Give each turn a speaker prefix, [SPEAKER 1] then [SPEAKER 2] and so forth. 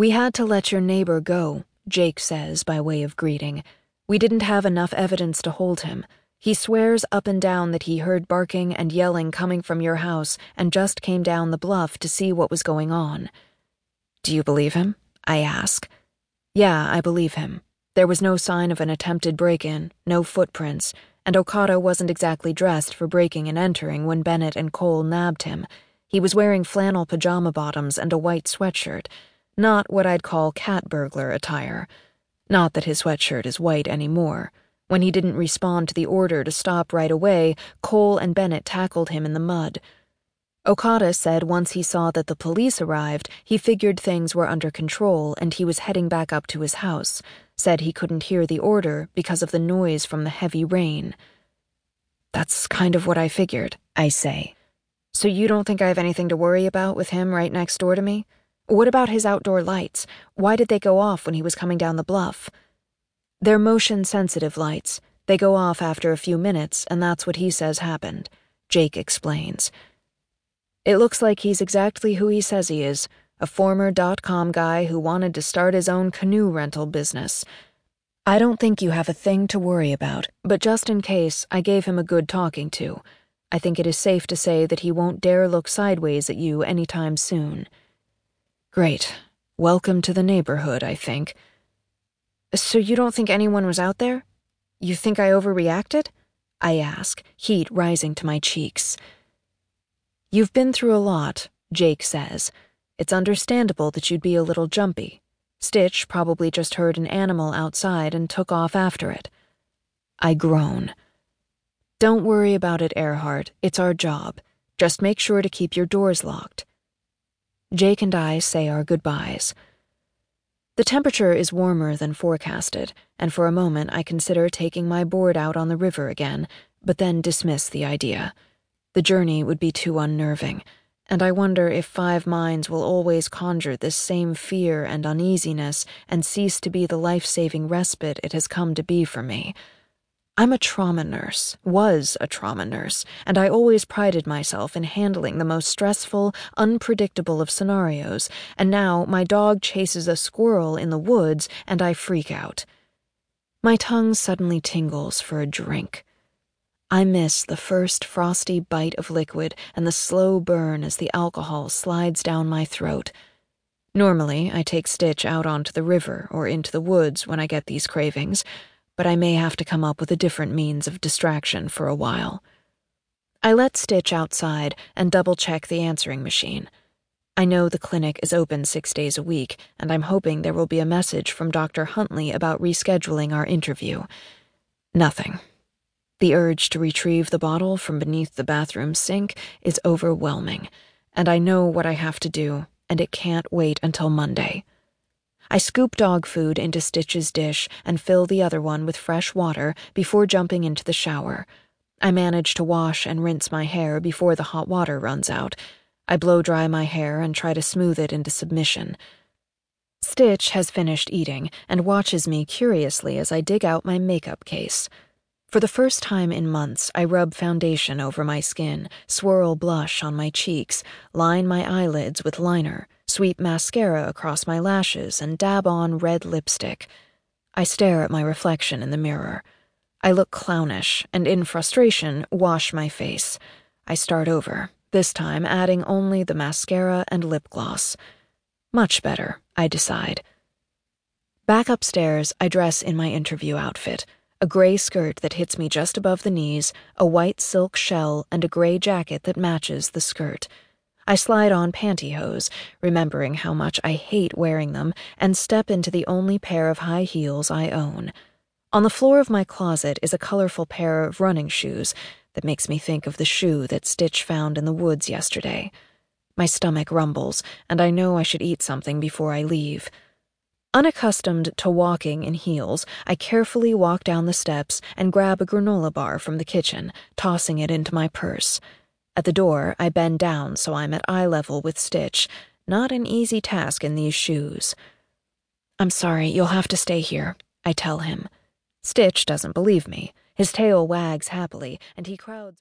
[SPEAKER 1] We had to let your neighbor go, Jake says by way of greeting. We didn't have enough evidence to hold him. He swears up and down that he heard barking and yelling coming from your house and just came down the bluff to see what was going on. Do you believe him? I ask. Yeah, I believe him. There was no sign of an attempted break in, no footprints, and Okada wasn't exactly dressed for breaking and entering when Bennett and Cole nabbed him. He was wearing flannel pajama bottoms and a white sweatshirt, not what I'd call cat burglar attire. Not that his sweatshirt is white anymore. When he didn't respond to the order to stop right away, Cole and Bennett tackled him in the mud. Okada said once he saw that the police arrived, he figured things were under control and he was heading back up to his house. Said he couldn't hear the order because of the noise from the heavy rain. That's kind of what I figured, I say. So you don't think I have anything to worry about with him right next door to me? What about his outdoor lights? Why did they go off when he was coming down the bluff? They're motion sensitive lights. They go off after a few minutes, and that's what he says happened. Jake explains. It looks like he's exactly who he says he is a former dot com guy who wanted to start his own canoe rental business. I don't think you have a thing to worry about, but just in case, I gave him a good talking to. I think it is safe to say that he won't dare look sideways at you anytime soon. Great. Welcome to the neighborhood, I think. So you don't think anyone was out there? You think I overreacted? I ask, heat rising to my cheeks. You've been through a lot, Jake says. It's understandable that you'd be a little jumpy. Stitch probably just heard an animal outside and took off after it. I groan. Don't worry about it, Earhart. It's our job. Just make sure to keep your doors locked. Jake and I say our goodbyes. The temperature is warmer than forecasted, and for a moment I consider taking my board out on the river again, but then dismiss the idea. The journey would be too unnerving, and I wonder if Five Mines will always conjure this same fear and uneasiness and cease to be the life saving respite it has come to be for me. I'm a trauma nurse, was a trauma nurse, and I always prided myself in handling the most stressful, unpredictable of scenarios, and now my dog chases a squirrel in the woods and I freak out. My tongue suddenly tingles for a drink. I miss the first frosty bite of liquid and the slow burn as the alcohol slides down my throat. Normally, I take Stitch out onto the river or into the woods when I get these cravings but I may have to come up with a different means of distraction for a while. I let Stitch outside and double check the answering machine. I know the clinic is open six days a week, and I'm hoping there will be a message from Dr. Huntley about rescheduling our interview. Nothing. The urge to retrieve the bottle from beneath the bathroom sink is overwhelming, and I know what I have to do, and it can't wait until Monday. I scoop dog food into Stitch's dish and fill the other one with fresh water before jumping into the shower. I manage to wash and rinse my hair before the hot water runs out. I blow dry my hair and try to smooth it into submission. Stitch has finished eating and watches me curiously as I dig out my makeup case. For the first time in months, I rub foundation over my skin, swirl blush on my cheeks, line my eyelids with liner sweep mascara across my lashes, and dab on red lipstick. I stare at my reflection in the mirror. I look clownish, and in frustration, wash my face. I start over, this time adding only the mascara and lip gloss. Much better, I decide. Back upstairs, I dress in my interview outfit a gray skirt that hits me just above the knees, a white silk shell, and a gray jacket that matches the skirt. I slide on pantyhose, remembering how much I hate wearing them, and step into the only pair of high heels I own. On the floor of my closet is a colorful pair of running shoes that makes me think of the shoe that Stitch found in the woods yesterday. My stomach rumbles, and I know I should eat something before I leave. Unaccustomed to walking in heels, I carefully walk down the steps and grab a granola bar from the kitchen, tossing it into my purse. At the door, I bend down so I'm at eye level with Stitch. Not an easy task in these shoes. I'm sorry, you'll have to stay here, I tell him. Stitch doesn't believe me. His tail wags happily, and he crowds.